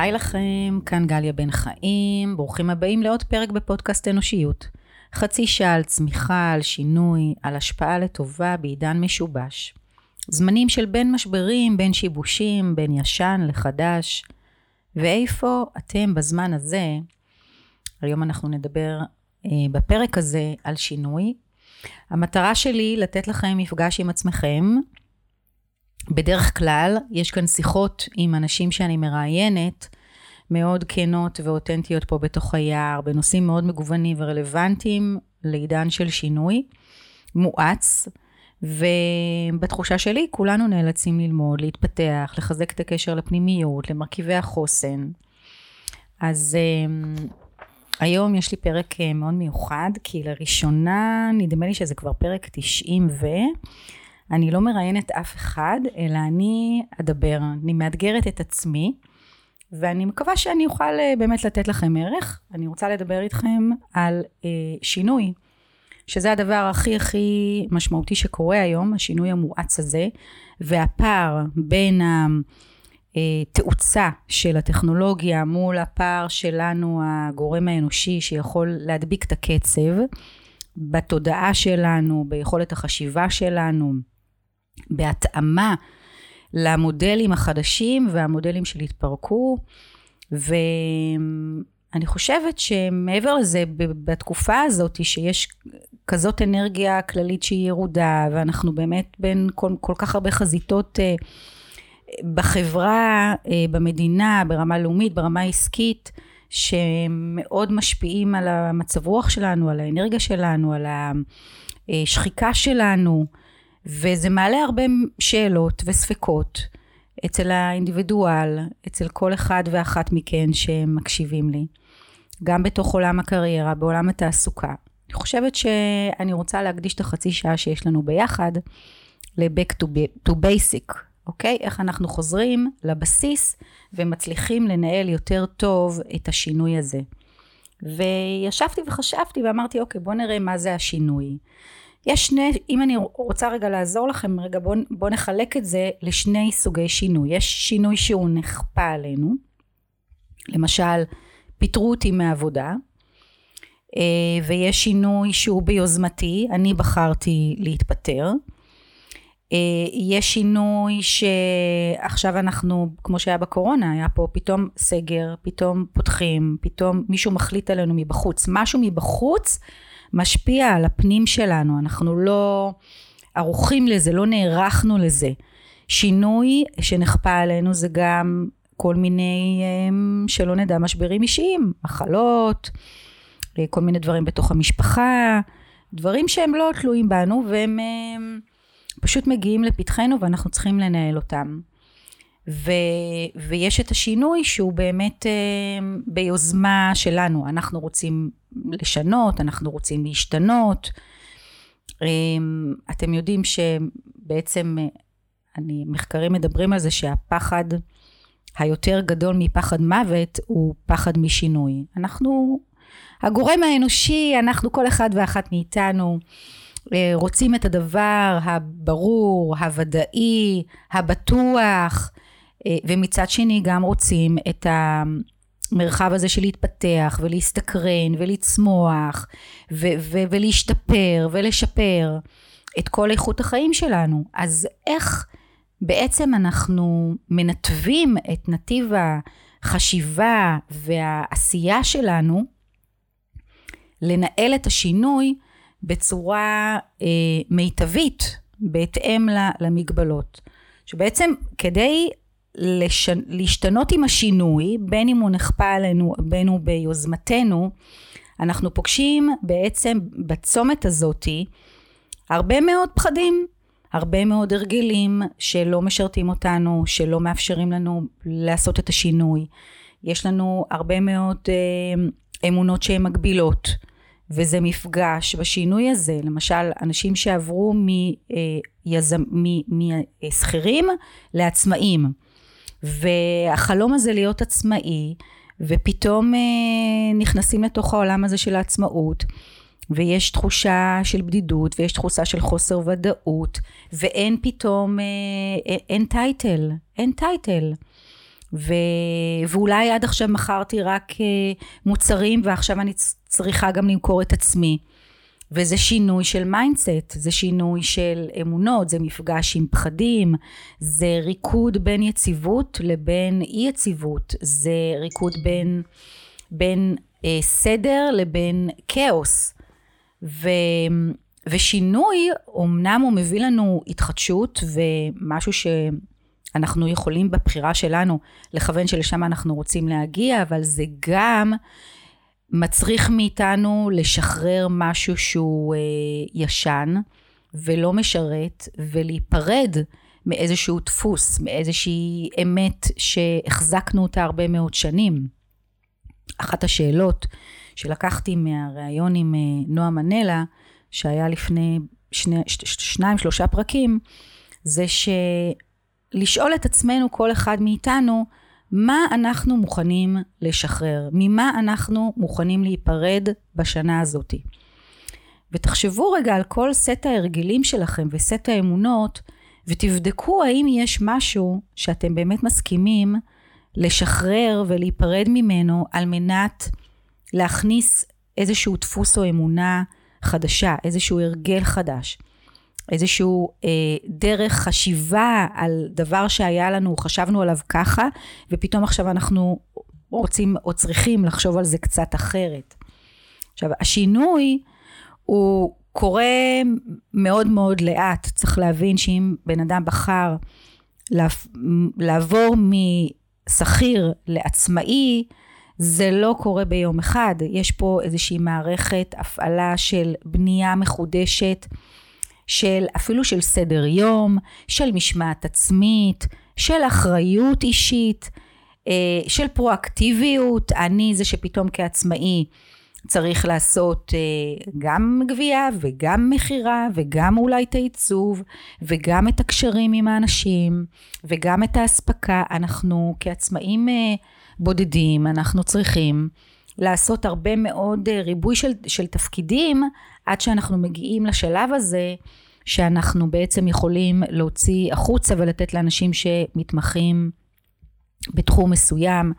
היי לכם, כאן גליה בן חיים, ברוכים הבאים לעוד פרק בפודקאסט אנושיות. חצי שעה על צמיחה, על שינוי, על השפעה לטובה בעידן משובש. זמנים של בין משברים, בין שיבושים, בין ישן לחדש. ואיפה אתם בזמן הזה? היום אנחנו נדבר אה, בפרק הזה על שינוי. המטרה שלי לתת לכם מפגש עם עצמכם. בדרך כלל יש כאן שיחות עם אנשים שאני מראיינת, מאוד כנות ואותנטיות פה בתוך היער, בנושאים מאוד מגוונים ורלוונטיים לעידן של שינוי מואץ. ובתחושה שלי כולנו נאלצים ללמוד, להתפתח, לחזק את הקשר לפנימיות, למרכיבי החוסן. אז um, היום יש לי פרק uh, מאוד מיוחד, כי לראשונה נדמה לי שזה כבר פרק 90 ו... אני לא מראיינת אף אחד, אלא אני אדבר, אני מאתגרת את עצמי, ואני מקווה שאני אוכל uh, באמת לתת לכם ערך. אני רוצה לדבר איתכם על uh, שינוי. שזה הדבר הכי הכי משמעותי שקורה היום, השינוי המואץ הזה, והפער בין התאוצה של הטכנולוגיה מול הפער שלנו, הגורם האנושי, שיכול להדביק את הקצב בתודעה שלנו, ביכולת החשיבה שלנו, בהתאמה למודלים החדשים והמודלים של התפרקו, ו... אני חושבת שמעבר לזה, בתקופה הזאת שיש כזאת אנרגיה כללית שהיא ירודה, ואנחנו באמת בין כל, כל כך הרבה חזיתות אה, בחברה, אה, במדינה, ברמה לאומית, ברמה עסקית, שמאוד משפיעים על המצב רוח שלנו, על האנרגיה שלנו, על השחיקה שלנו, וזה מעלה הרבה שאלות וספקות אצל האינדיבידואל, אצל כל אחד ואחת מכן שמקשיבים לי. גם בתוך עולם הקריירה, בעולם התעסוקה. אני חושבת שאני רוצה להקדיש את החצי שעה שיש לנו ביחד ל-back to, to basic, אוקיי? איך אנחנו חוזרים לבסיס ומצליחים לנהל יותר טוב את השינוי הזה. וישבתי וחשבתי ואמרתי, אוקיי, בוא נראה מה זה השינוי. יש שני, אם אני רוצה רגע לעזור לכם, רגע בואו בוא נחלק את זה לשני סוגי שינוי. יש שינוי שהוא נכפה עלינו, למשל, פיטרו אותי מעבודה, אה, ויש שינוי שהוא ביוזמתי, אני בחרתי להתפטר. אה, יש שינוי שעכשיו אנחנו, כמו שהיה בקורונה, היה פה פתאום סגר, פתאום פותחים, פתאום מישהו מחליט עלינו מבחוץ. משהו מבחוץ משפיע על הפנים שלנו, אנחנו לא ערוכים לזה, לא נערכנו לזה. שינוי שנכפה עלינו זה גם כל מיני, אמ, שלא נדע, משברים אישיים, מחלות, אה, כל מיני דברים בתוך המשפחה, דברים שהם לא תלויים בנו והם אמ, פשוט מגיעים לפתחנו ואנחנו צריכים לנהל אותם. ו, ויש את השינוי שהוא באמת אמ, ביוזמה שלנו, אנחנו רוצים לשנות, אנחנו רוצים להשתנות. אתם יודעים שבעצם, אה, אני, מחקרים מדברים על זה שהפחד היותר גדול מפחד מוות הוא פחד משינוי. אנחנו, הגורם האנושי, אנחנו כל אחד ואחת מאיתנו אה, רוצים את הדבר הברור, הוודאי, הבטוח, אה, ומצד שני גם רוצים את המרחב הזה של להתפתח ולהסתקרן ולצמוח ו- ו- ולהשתפר ולשפר את כל איכות החיים שלנו. אז איך בעצם אנחנו מנתבים את נתיב החשיבה והעשייה שלנו לנהל את השינוי בצורה אה, מיטבית בהתאם למגבלות. שבעצם כדי לשנ... להשתנות עם השינוי, בין אם הוא נכפה עלינו, בין הוא ביוזמתנו, אנחנו פוגשים בעצם בצומת הזאתי הרבה מאוד פחדים, הרבה מאוד הרגלים שלא משרתים אותנו, שלא מאפשרים לנו לעשות את השינוי. יש לנו הרבה מאוד אה, אמונות שהן מגבילות, וזה מפגש בשינוי הזה. למשל, אנשים שעברו משכירים לעצמאים, והחלום הזה להיות עצמאי, ופתאום אה, נכנסים לתוך העולם הזה של העצמאות. ויש תחושה של בדידות ויש תחושה של חוסר ודאות ואין פתאום, אה, אין title, אין title. ו... ואולי עד עכשיו מכרתי רק אה, מוצרים ועכשיו אני צריכה גם למכור את עצמי. וזה שינוי של mindset, זה שינוי של אמונות, זה מפגש עם פחדים, זה ריקוד בין יציבות לבין אי יציבות, זה ריקוד בין, בין אה, סדר לבין כאוס. ו, ושינוי, אמנם הוא מביא לנו התחדשות ומשהו שאנחנו יכולים בבחירה שלנו לכוון שלשם אנחנו רוצים להגיע, אבל זה גם מצריך מאיתנו לשחרר משהו שהוא אה, ישן ולא משרת ולהיפרד מאיזשהו דפוס, מאיזושהי אמת שהחזקנו אותה הרבה מאוד שנים. אחת השאלות שלקחתי מהריאיון עם אה, נועה מנלה, שהיה לפני שני, ש, שניים שלושה פרקים, זה שלשאול את עצמנו כל אחד מאיתנו מה אנחנו מוכנים לשחרר, ממה אנחנו מוכנים להיפרד בשנה הזאת. ותחשבו רגע על כל סט ההרגלים שלכם וסט האמונות, ותבדקו האם יש משהו שאתם באמת מסכימים לשחרר ולהיפרד ממנו על מנת להכניס איזשהו דפוס או אמונה חדשה, איזשהו הרגל חדש. איזשהו אה, דרך חשיבה על דבר שהיה לנו, חשבנו עליו ככה, ופתאום עכשיו אנחנו רוצים או צריכים לחשוב על זה קצת אחרת. עכשיו, השינוי הוא קורה מאוד מאוד לאט. צריך להבין שאם בן אדם בחר לעבור משכיר לעצמאי, זה לא קורה ביום אחד. יש פה איזושהי מערכת הפעלה של בנייה מחודשת. של אפילו של סדר יום, של משמעת עצמית, של אחריות אישית, אה, של פרואקטיביות, אני זה שפתאום כעצמאי צריך לעשות אה, גם גבייה וגם מכירה וגם אולי את העיצוב וגם את הקשרים עם האנשים וגם את האספקה. אנחנו כעצמאים אה, בודדים, אנחנו צריכים לעשות הרבה מאוד ריבוי של, של תפקידים עד שאנחנו מגיעים לשלב הזה שאנחנו בעצם יכולים להוציא החוצה ולתת לאנשים שמתמחים בתחום מסוים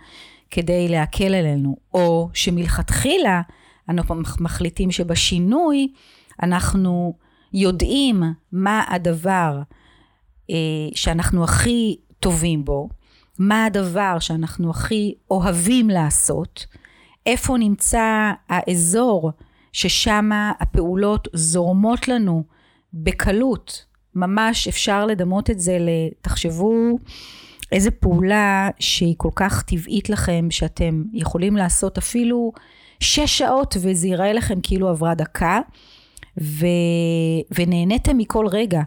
כדי להקל עלינו, או שמלכתחילה אנחנו מחליטים שבשינוי אנחנו יודעים מה הדבר אה, שאנחנו הכי טובים בו, מה הדבר שאנחנו הכי אוהבים לעשות, איפה נמצא האזור ששם הפעולות זורמות לנו בקלות, ממש אפשר לדמות את זה תחשבו איזה פעולה שהיא כל כך טבעית לכם, שאתם יכולים לעשות אפילו שש שעות וזה ייראה לכם כאילו עברה דקה, ו... ונהניתם מכל רגע.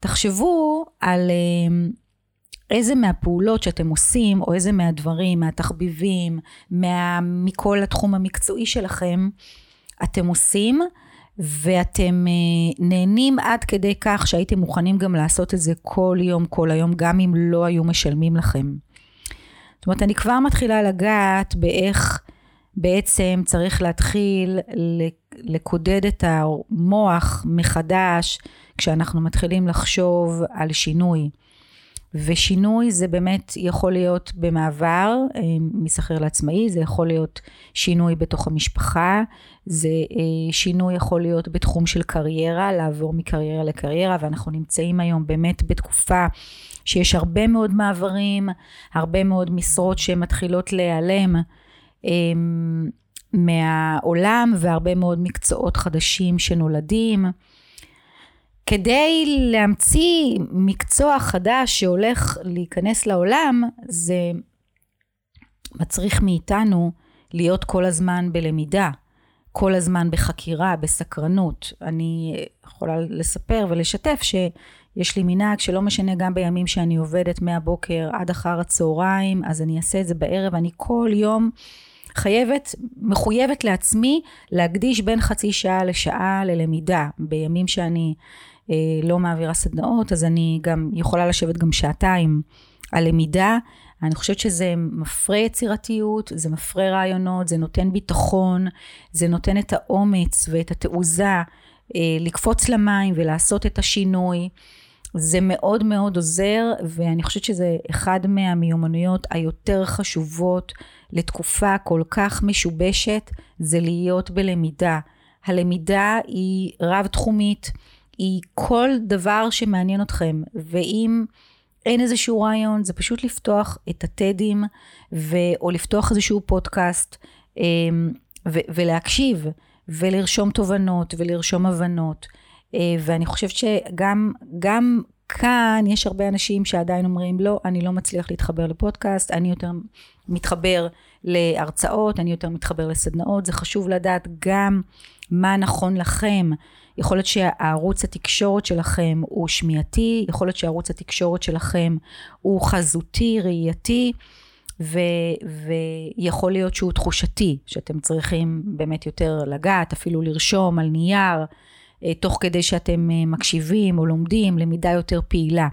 תחשבו על אמ, איזה מהפעולות שאתם עושים, או איזה מהדברים, מהתחביבים, מה... מכל התחום המקצועי שלכם, אתם עושים, ואתם אה, נהנים עד כדי כך שהייתם מוכנים גם לעשות את זה כל יום, כל היום, גם אם לא היו משלמים לכם. זאת אומרת, אני כבר מתחילה לגעת באיך בעצם צריך להתחיל לקודד את המוח מחדש כשאנחנו מתחילים לחשוב על שינוי. ושינוי זה באמת יכול להיות במעבר אה, משכיר לעצמאי, זה יכול להיות שינוי בתוך המשפחה, זה אה, שינוי יכול להיות בתחום של קריירה, לעבור מקריירה לקריירה, ואנחנו נמצאים היום באמת בתקופה שיש הרבה מאוד מעברים, הרבה מאוד משרות שמתחילות להיעלם. אה, מהעולם והרבה מאוד מקצועות חדשים שנולדים. כדי להמציא מקצוע חדש שהולך להיכנס לעולם, זה מצריך מאיתנו להיות כל הזמן בלמידה, כל הזמן בחקירה, בסקרנות. אני יכולה לספר ולשתף שיש לי מנהג שלא משנה גם בימים שאני עובדת מהבוקר עד אחר הצהריים, אז אני אעשה את זה בערב, אני כל יום חייבת, מחויבת לעצמי להקדיש בין חצי שעה לשעה ללמידה. בימים שאני אה, לא מעבירה סדנאות, אז אני גם יכולה לשבת גם שעתיים על למידה. אני חושבת שזה מפרה יצירתיות, זה מפרה רעיונות, זה נותן ביטחון, זה נותן את האומץ ואת התעוזה אה, לקפוץ למים ולעשות את השינוי. זה מאוד מאוד עוזר ואני חושבת שזה אחד מהמיומנויות היותר חשובות לתקופה כל כך משובשת זה להיות בלמידה. הלמידה היא רב תחומית, היא כל דבר שמעניין אתכם ואם אין איזשהו רעיון זה פשוט לפתוח את הטדים ו... או לפתוח איזשהו פודקאסט אמ, ו... ולהקשיב ולרשום תובנות ולרשום הבנות. אה, ואני חושבת שגם גם כאן יש הרבה אנשים שעדיין אומרים לא אני לא מצליח להתחבר לפודקאסט אני יותר מתחבר להרצאות אני יותר מתחבר לסדנאות. זה חשוב לדעת גם מה נכון לכם יכול להיות שהערוץ התקשורת שלכם הוא שמיעתי יכול להיות שערוץ התקשורת שלכם הוא חזותי ראייתי ו, ויכול להיות שהוא תחושתי שאתם צריכים באמת יותר לגעת אפילו לרשום על נייר אה, תוך כדי שאתם אה, מקשיבים או לומדים, למידה יותר פעילה.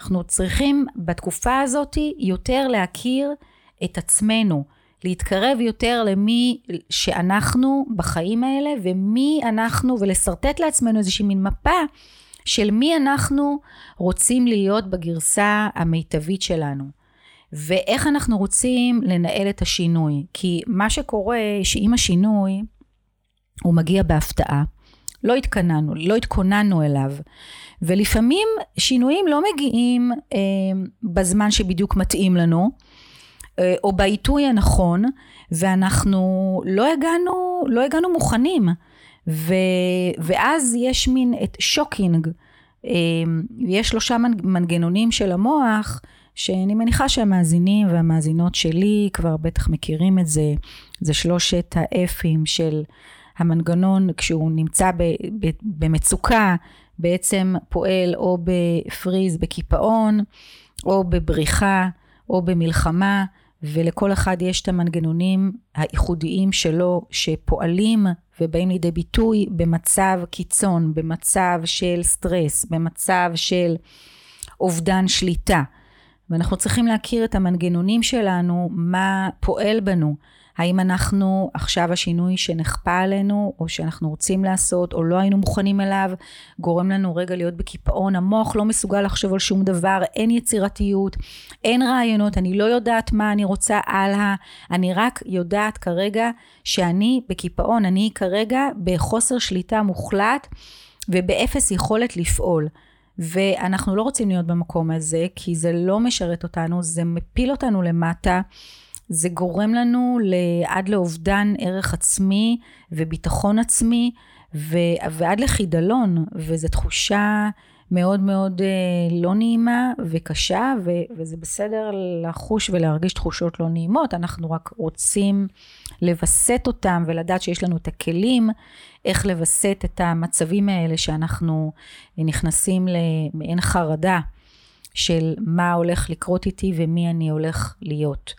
אנחנו צריכים בתקופה הזאת יותר להכיר את עצמנו, להתקרב יותר למי שאנחנו בחיים האלה ומי אנחנו ולשרטט לעצמנו איזושהי מין מפה של מי אנחנו רוצים להיות בגרסה המיטבית שלנו. ואיך אנחנו רוצים לנהל את השינוי. כי מה שקורה שעם השינוי הוא מגיע בהפתעה. לא התכוננו, לא התכוננו אליו. ולפעמים שינויים לא מגיעים אה, בזמן שבדיוק מתאים לנו, או בעיתוי הנכון, ואנחנו לא הגענו, לא הגענו מוכנים. ו, ואז יש מין את שוקינג, אה, יש שלושה מנגנונים של המוח, שאני מניחה שהמאזינים והמאזינות שלי כבר בטח מכירים את זה, זה שלושת האפים של המנגנון כשהוא נמצא ב, ב, במצוקה בעצם פועל או בפריז, בקיפאון, או בבריחה, או במלחמה, ולכל אחד יש את המנגנונים הייחודיים שלו שפועלים ובאים לידי ביטוי במצב קיצון, במצב של סטרס, במצב של אובדן שליטה. ואנחנו צריכים להכיר את המנגנונים שלנו, מה פועל בנו. האם אנחנו עכשיו השינוי שנכפה עלינו, או שאנחנו רוצים לעשות, או לא היינו מוכנים אליו, גורם לנו רגע להיות בקיפאון, המוח לא מסוגל לחשוב על שום דבר, אין יצירתיות, אין רעיונות, אני לא יודעת מה אני רוצה הלאה, אני רק יודעת כרגע שאני בקיפאון, אני כרגע בחוסר שליטה מוחלט ובאפס יכולת לפעול. ואנחנו לא רוצים להיות במקום הזה, כי זה לא משרת אותנו, זה מפיל אותנו למטה. זה גורם לנו עד לאובדן ערך עצמי וביטחון עצמי ו, ועד לחידלון וזו תחושה מאוד מאוד אה, לא נעימה וקשה ו, וזה בסדר לחוש ולהרגיש תחושות לא נעימות אנחנו רק רוצים לווסת אותם ולדעת שיש לנו את הכלים איך לווסת את המצבים האלה שאנחנו נכנסים למעין חרדה של מה הולך לקרות איתי ומי אני הולך להיות.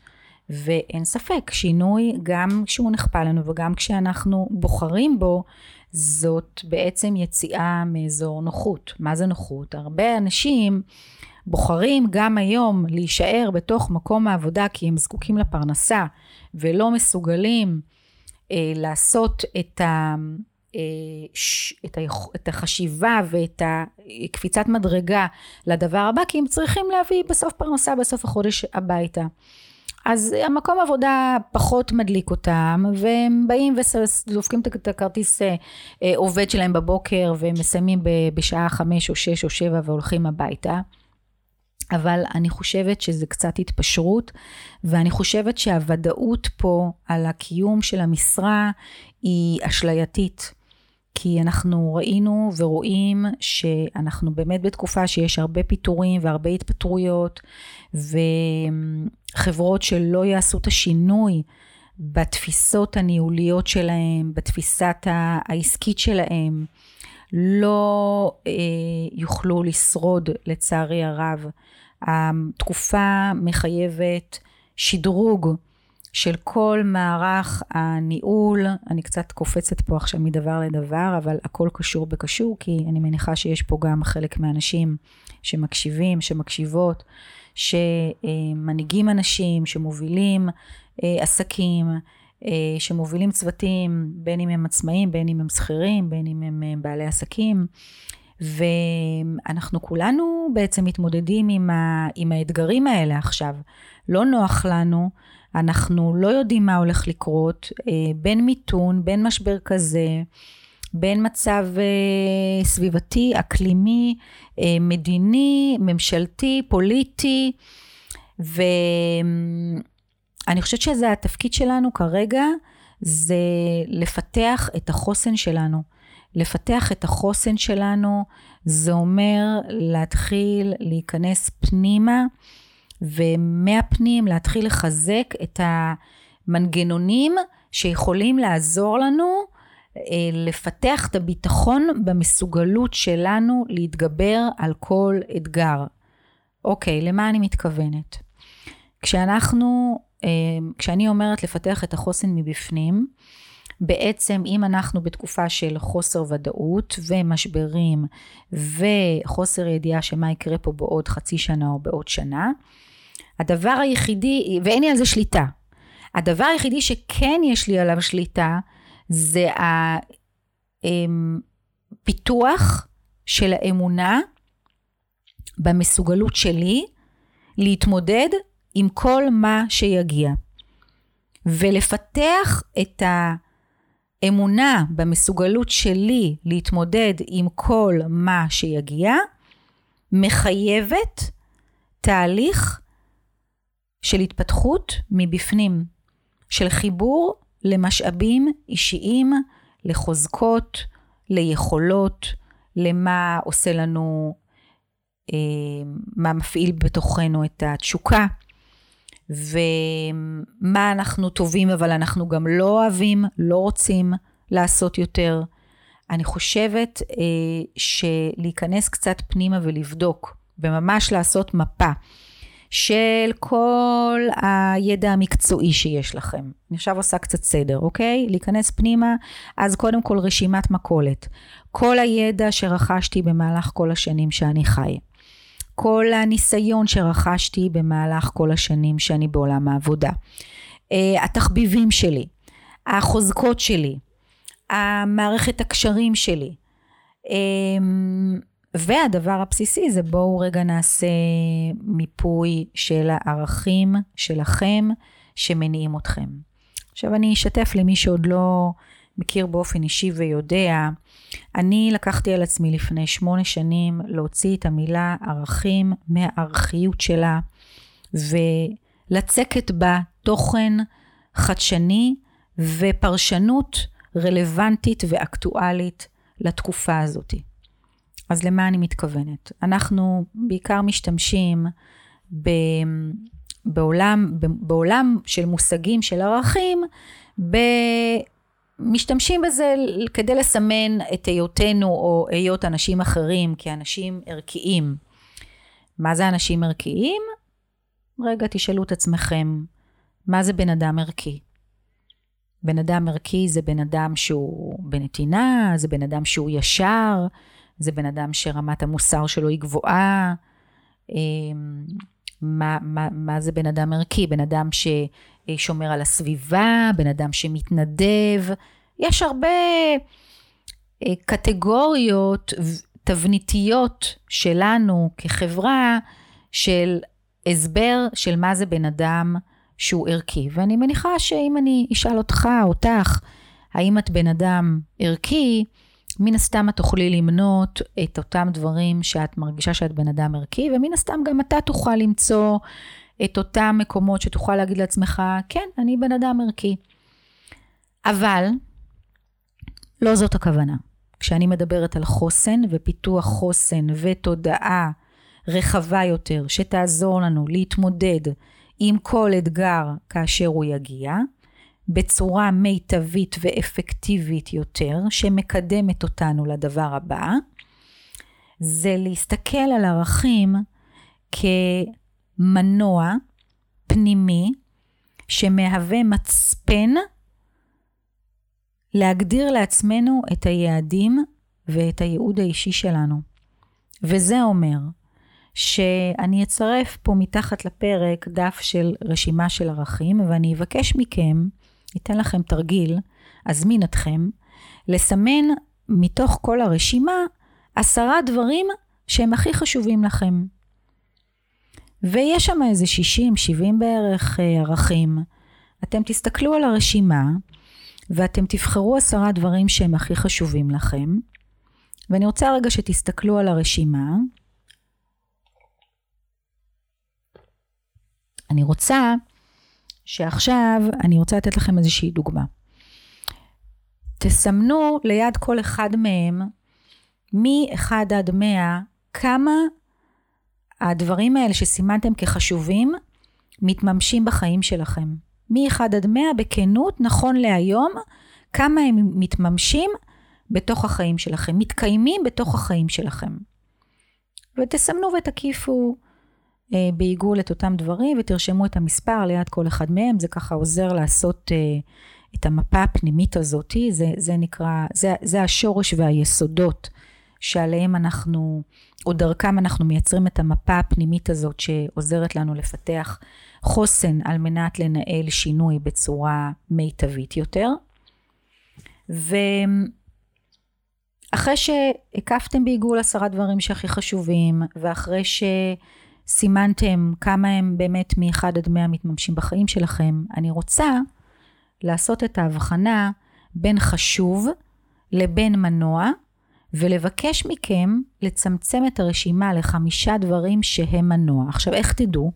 ואין ספק, שינוי גם כשהוא נכפה לנו וגם כשאנחנו בוחרים בו, זאת בעצם יציאה מאזור נוחות. מה זה נוחות? הרבה אנשים בוחרים גם היום להישאר בתוך מקום העבודה כי הם זקוקים לפרנסה ולא מסוגלים אה, לעשות את ה... אה, את, ה, את החשיבה ואת הקפיצת מדרגה לדבר הבא כי הם צריכים להביא בסוף פרנסה בסוף החודש הביתה. אז המקום עבודה פחות מדליק אותם והם באים ודופקים את הכרטיס אה, אה, עובד שלהם בבוקר ומסיימים בשעה חמש או שש או שבע והולכים הביתה. אבל אני חושבת שזה קצת התפשרות ואני חושבת שהוודאות פה על הקיום של המשרה היא אשלייתית. כי אנחנו ראינו ורואים שאנחנו באמת בתקופה שיש הרבה פיטורים והרבה התפטרויות וחברות שלא יעשו את השינוי בתפיסות הניהוליות שלהם, בתפיסת העסקית שלהם, לא אה, יוכלו לשרוד לצערי הרב. התקופה מחייבת שדרוג של כל מערך הניהול, אני קצת קופצת פה עכשיו מדבר לדבר, אבל הכל קשור בקשור, כי אני מניחה שיש פה גם חלק מהאנשים שמקשיבים, שמקשיבות, שמנהיגים אנשים, שמובילים אה, עסקים, אה, שמובילים צוותים, בין אם הם עצמאים, בין אם הם שכירים, בין אם הם אה, בעלי עסקים. ואנחנו כולנו בעצם מתמודדים עם, ה, עם האתגרים האלה עכשיו. לא נוח לנו, אנחנו לא יודעים מה הולך לקרות, אה, בין מיתון, בין משבר כזה, בין מצב אה, סביבתי, אקלימי, אה, מדיני, ממשלתי, פוליטי, ואני חושבת שזה התפקיד שלנו כרגע, זה לפתח את החוסן שלנו. לפתח את החוסן שלנו, זה אומר להתחיל להיכנס פנימה, ומהפנים להתחיל לחזק את המנגנונים שיכולים לעזור לנו אה, לפתח את הביטחון במסוגלות שלנו להתגבר על כל אתגר. אוקיי, למה אני מתכוונת? כשאנחנו, אה, כשאני אומרת לפתח את החוסן מבפנים, בעצם אם אנחנו בתקופה של חוסר ודאות ומשברים וחוסר ידיעה שמה יקרה פה בעוד חצי שנה או בעוד שנה, הדבר היחידי, ואין לי על זה שליטה, הדבר היחידי שכן יש לי עליו שליטה זה הפיתוח של האמונה במסוגלות שלי להתמודד עם כל מה שיגיע ולפתח את ה... אמונה במסוגלות שלי להתמודד עם כל מה שיגיע, מחייבת תהליך של התפתחות מבפנים, של חיבור למשאבים אישיים, לחוזקות, ליכולות, למה עושה לנו, אה, מה מפעיל בתוכנו את התשוקה. ומה אנחנו טובים אבל אנחנו גם לא אוהבים, לא רוצים לעשות יותר. אני חושבת אה, שלהיכנס קצת פנימה ולבדוק, וממש לעשות מפה של כל הידע המקצועי שיש לכם. אני עכשיו עושה קצת סדר, אוקיי? להיכנס פנימה, אז קודם כל רשימת מכולת. כל הידע שרכשתי במהלך כל השנים שאני חי. כל הניסיון שרכשתי במהלך כל השנים שאני בעולם העבודה. Uh, התחביבים שלי, החוזקות שלי, המערכת הקשרים שלי. Um, והדבר הבסיסי זה בואו רגע נעשה מיפוי של הערכים שלכם שמניעים אתכם. עכשיו אני אשתף למי שעוד לא מכיר באופן אישי ויודע, אני לקחתי על עצמי לפני שמונה שנים להוציא את המילה ערכים מהערכיות שלה ולצקת בה תוכן חדשני ופרשנות רלוונטית ואקטואלית לתקופה הזאת. אז למה אני מתכוונת? אנחנו בעיקר משתמשים ב... בעולם, בעולם של מושגים של ערכים, משתמשים בזה כדי לסמן את היותנו או היות אנשים אחרים כאנשים ערכיים. מה זה אנשים ערכיים? רגע, תשאלו את עצמכם, מה זה בן אדם ערכי? בן אדם ערכי זה בן אדם שהוא בנתינה, זה בן אדם שהוא ישר, זה בן אדם שרמת המוסר שלו היא גבוהה. אמ, מה, מה, מה זה בן אדם ערכי? בן אדם ששומר על הסביבה, בן אדם שמתנדב. יש הרבה אה, קטגוריות תבניתיות שלנו כחברה של הסבר של מה זה בן אדם שהוא ערכי. ואני מניחה שאם אני אשאל אותך, אותך, האם את בן אדם ערכי, מן הסתם את תוכלי למנות את אותם דברים שאת מרגישה שאת בן אדם ערכי, ומן הסתם גם אתה תוכל למצוא את אותם מקומות שתוכל להגיד לעצמך, כן, אני בן אדם ערכי. אבל, לא זאת הכוונה. כשאני מדברת על חוסן ופיתוח חוסן ותודעה רחבה יותר, שתעזור לנו להתמודד עם כל אתגר כאשר הוא יגיע, בצורה מיטבית ואפקטיבית יותר, שמקדמת אותנו לדבר הבא, זה להסתכל על ערכים כמנוע פנימי שמהווה מצפן להגדיר לעצמנו את היעדים ואת הייעוד האישי שלנו. וזה אומר שאני אצרף פה מתחת לפרק דף של רשימה של ערכים, ואני אבקש מכם אתן לכם תרגיל, אזמין אתכם, לסמן מתוך כל הרשימה עשרה דברים שהם הכי חשובים לכם. ויש שם איזה 60-70 בערך אה, ערכים. אתם תסתכלו על הרשימה ואתם תבחרו עשרה דברים שהם הכי חשובים לכם. ואני רוצה רגע שתסתכלו על הרשימה. אני רוצה שעכשיו, אני רוצה לתת לכם איזושהי דוגמה. תסמנו ליד כל אחד מהם, מ-1 עד 100, כמה הדברים האלה שסימנתם כחשובים, מתממשים בחיים שלכם. מ-1 עד 100 בכנות, נכון להיום, כמה הם מתממשים בתוך החיים שלכם, מתקיימים בתוך החיים שלכם. ותסמנו ותקיפו אה, בעיגול את אותם דברים ותרשמו את המספר ליד כל אחד מהם, זה ככה עוזר לעשות אה, את המפה הפנימית הזאתי, זה, זה נקרא, זה, זה השורש והיסודות שעליהם אנחנו, או דרכם אנחנו מייצרים את המפה הפנימית הזאת שעוזרת לנו לפתח חוסן על מנת לנהל שינוי בצורה מיטבית יותר. ואחרי שהקפתם בעיגול עשרה דברים שהכי חשובים, ואחרי שסימנתם כמה הם באמת מ-1 עד 100 מתממשים בחיים שלכם, אני רוצה לעשות את ההבחנה בין חשוב לבין מנוע, ולבקש מכם לצמצם את הרשימה לחמישה דברים שהם מנוע. עכשיו, איך תדעו?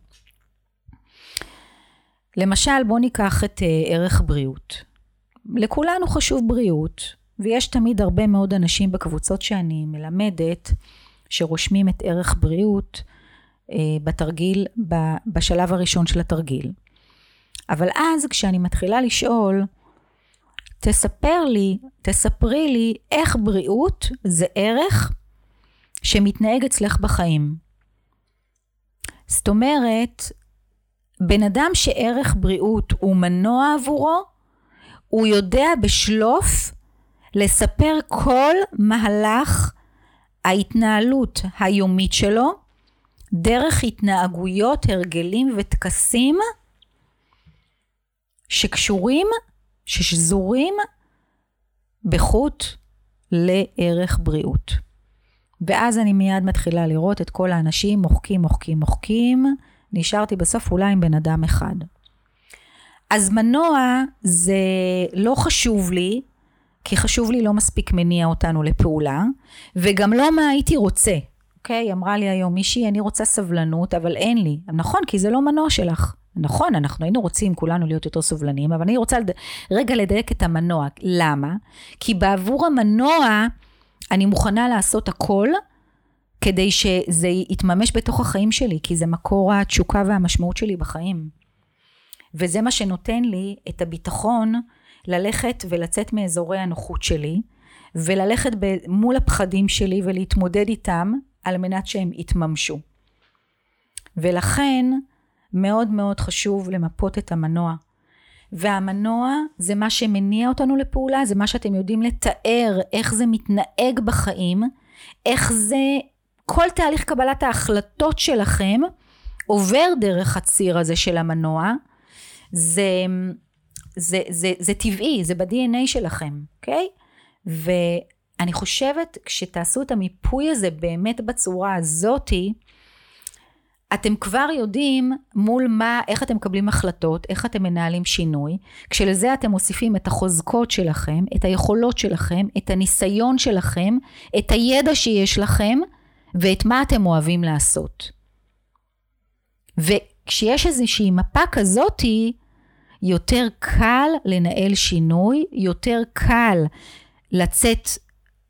למשל, בואו ניקח את uh, ערך בריאות. לכולנו חשוב בריאות, ויש תמיד הרבה מאוד אנשים בקבוצות שאני מלמדת, שרושמים את ערך בריאות uh, בתרגיל, ב, בשלב הראשון של התרגיל. אבל אז כשאני מתחילה לשאול, תספר לי, תספרי לי איך בריאות זה ערך שמתנהג אצלך בחיים. זאת אומרת, בן אדם שערך בריאות הוא מנוע עבורו, הוא יודע בשלוף לספר כל מהלך ההתנהלות היומית שלו דרך התנהגויות, הרגלים וטקסים שקשורים, ששזורים בחוט לערך בריאות. ואז אני מיד מתחילה לראות את כל האנשים מוחקים, מוחקים, מוחקים. נשארתי בסוף אולי עם בן אדם אחד. אז מנוע זה לא חשוב לי, כי חשוב לי לא מספיק מניע אותנו לפעולה, וגם לא מה הייתי רוצה. אוקיי? אמרה לי היום מישהי, אני רוצה סבלנות, אבל אין לי. נכון, כי זה לא מנוע שלך. נכון, אנחנו היינו רוצים כולנו להיות יותר סובלניים, אבל אני רוצה לד... רגע לדייק את המנוע. למה? כי בעבור המנוע אני מוכנה לעשות הכל כדי שזה יתממש בתוך החיים שלי, כי זה מקור התשוקה והמשמעות שלי בחיים. וזה מה שנותן לי את הביטחון ללכת ולצאת מאזורי הנוחות שלי, וללכת מול הפחדים שלי ולהתמודד איתם על מנת שהם יתממשו. ולכן מאוד מאוד חשוב למפות את המנוע. והמנוע זה מה שמניע אותנו לפעולה, זה מה שאתם יודעים לתאר, איך זה מתנהג בחיים, איך זה, כל תהליך קבלת ההחלטות שלכם עובר דרך הציר הזה של המנוע, זה, זה, זה, זה טבעי, זה ב-DNA שלכם, אוקיי? ואני חושבת, כשתעשו את המיפוי הזה באמת בצורה הזאתי, אתם כבר יודעים מול מה, איך אתם מקבלים החלטות, איך אתם מנהלים שינוי, כשלזה אתם מוסיפים את החוזקות שלכם, את היכולות שלכם, את הניסיון שלכם, את הידע שיש לכם, ואת מה אתם אוהבים לעשות. וכשיש איזושהי מפה כזאתי, יותר קל לנהל שינוי, יותר קל לצאת,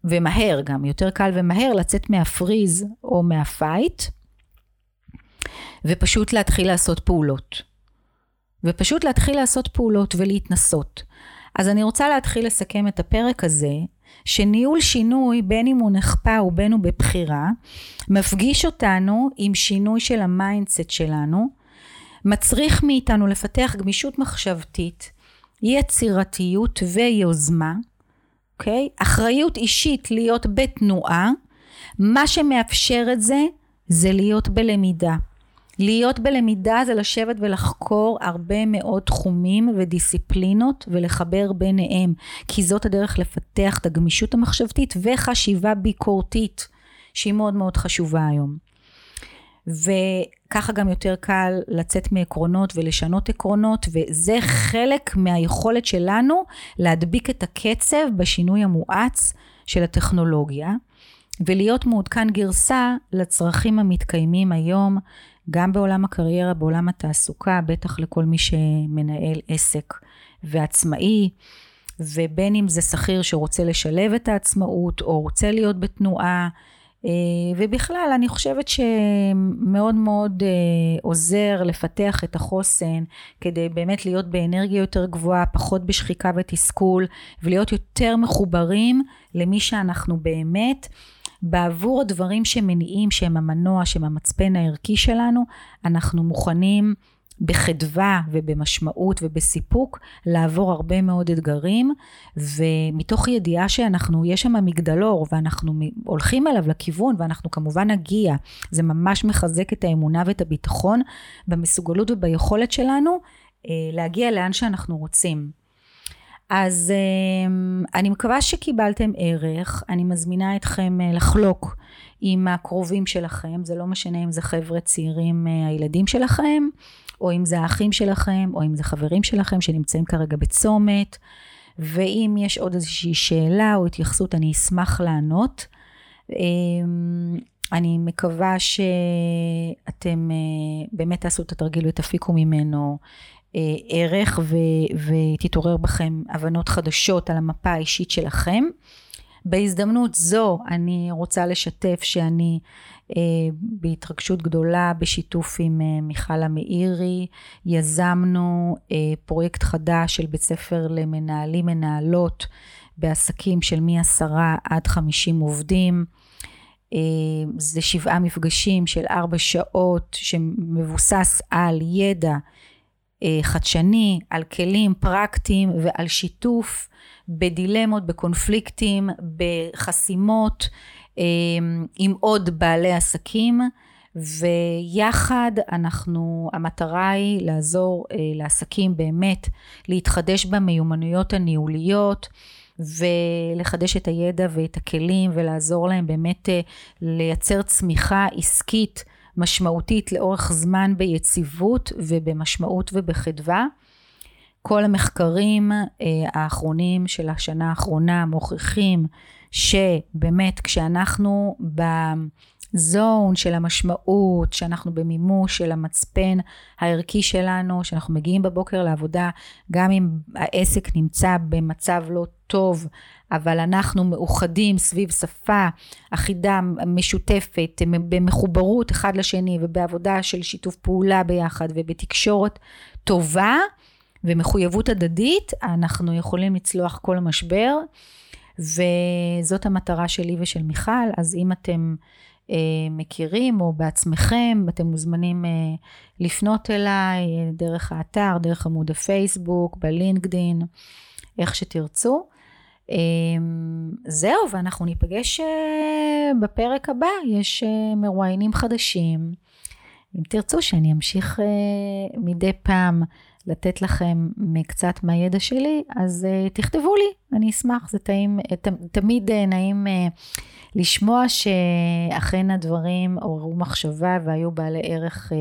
ומהר גם, יותר קל ומהר לצאת מהפריז או מהפייט, ופשוט להתחיל לעשות פעולות. ופשוט להתחיל לעשות פעולות ולהתנסות. אז אני רוצה להתחיל לסכם את הפרק הזה, שניהול שינוי, בין אם הוא נכפה ובין הוא בבחירה, מפגיש אותנו עם שינוי של ה mindset שלנו, מצריך מאיתנו לפתח גמישות מחשבתית, יצירתיות ויוזמה, אוקיי? Okay? אחריות אישית להיות בתנועה, מה שמאפשר את זה, זה להיות בלמידה. להיות בלמידה זה לשבת ולחקור הרבה מאוד תחומים ודיסציפלינות ולחבר ביניהם, כי זאת הדרך לפתח את הגמישות המחשבתית וחשיבה ביקורתית. שהיא מאוד מאוד חשובה היום. וככה גם יותר קל לצאת מעקרונות ולשנות עקרונות, וזה חלק מהיכולת שלנו להדביק את הקצב בשינוי המואץ של הטכנולוגיה, ולהיות מעודכן גרסה לצרכים המתקיימים היום, גם בעולם הקריירה, בעולם התעסוקה, בטח לכל מי שמנהל עסק ועצמאי. ובין אם זה שכיר שרוצה לשלב את העצמאות או רוצה להיות בתנועה אה, ובכלל אני חושבת שמאוד מאוד אה, עוזר לפתח את החוסן כדי באמת להיות באנרגיה יותר גבוהה, פחות בשחיקה ותסכול ולהיות יותר מחוברים למי שאנחנו באמת. בעבור הדברים שמניעים שהם המנוע, שהם המצפן הערכי שלנו, אנחנו מוכנים בחדווה ובמשמעות ובסיפוק לעבור הרבה מאוד אתגרים ומתוך ידיעה שאנחנו יש שם מגדלור ואנחנו הולכים אליו לכיוון ואנחנו כמובן נגיע. זה ממש מחזק את האמונה ואת הביטחון במסוגלות וביכולת שלנו אה, להגיע לאן שאנחנו רוצים אז אה, אני מקווה שקיבלתם ערך. אני מזמינה אתכם אה, לחלוק עם הקרובים שלכם. זה לא משנה אם זה חבר'ה צעירים הילדים שלכם או אם זה האחים שלכם, או אם זה חברים שלכם שנמצאים כרגע בצומת, ואם יש עוד איזושהי שאלה או התייחסות, אני אשמח לענות. אמ, אני מקווה שאתם אה, באמת תעשו את התרגיל ותפיקו ממנו אה, ערך ו- ותתעורר בכם הבנות חדשות על המפה האישית שלכם. בהזדמנות זו אני רוצה לשתף שאני אה, בהתרגשות גדולה בשיתוף עם אה, מיכל המאירי יזמנו אה, פרויקט חדש של בית ספר למנהלים מנהלות בעסקים של מ-10 עד 50 עובדים. זה שבעה מפגשים של ארבע שעות שמבוסס על ידע חדשני, על כלים פרקטיים ועל שיתוף בדילמות, בקונפליקטים, בחסימות אמ, עם עוד בעלי עסקים ויחד אנחנו, המטרה היא לעזור אה, לעסקים באמת להתחדש במיומנויות הניהוליות ולחדש את הידע ואת הכלים ולעזור להם באמת אה, לייצר צמיחה עסקית משמעותית לאורך זמן ביציבות ובמשמעות ובחדווה. כל המחקרים אה, האחרונים של השנה האחרונה מוכיחים שבאמת כשאנחנו בזון של המשמעות, שאנחנו במימוש של המצפן הערכי שלנו, שאנחנו מגיעים בבוקר לעבודה, גם אם העסק נמצא במצב לא טוב, אבל אנחנו מאוחדים סביב שפה אחידה, משותפת, במחוברות אחד לשני ובעבודה של שיתוף פעולה ביחד ובתקשורת טובה ומחויבות הדדית, אנחנו יכולים לצלוח כל משבר. וזאת המטרה שלי ושל מיכל, אז אם אתם מכירים או בעצמכם, אתם מוזמנים אה, לפנות אליי אה, דרך האתר, דרך עמוד הפייסבוק, בלינקדין, איך שתרצו. אה, זהו, ואנחנו ניפגש אה, בפרק הבא, יש אה, מרואיינים חדשים. אם תרצו שאני אמשיך אה, מדי פעם לתת לכם מקצת מהידע שלי, אז uh, תכתבו לי, אני אשמח, זה טעים, ת, תמיד uh, נעים uh, לשמוע שאכן הדברים עוררו מחשבה והיו בעלי ערך uh,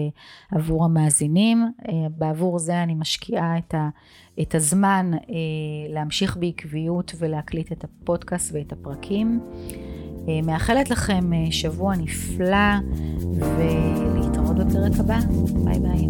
עבור המאזינים. Uh, בעבור זה אני משקיעה את, ה, את הזמן uh, להמשיך בעקביות ולהקליט את הפודקאסט ואת הפרקים. Uh, מאחלת לכם uh, שבוע נפלא ולהתראות בפרק הבא. ביי ביי.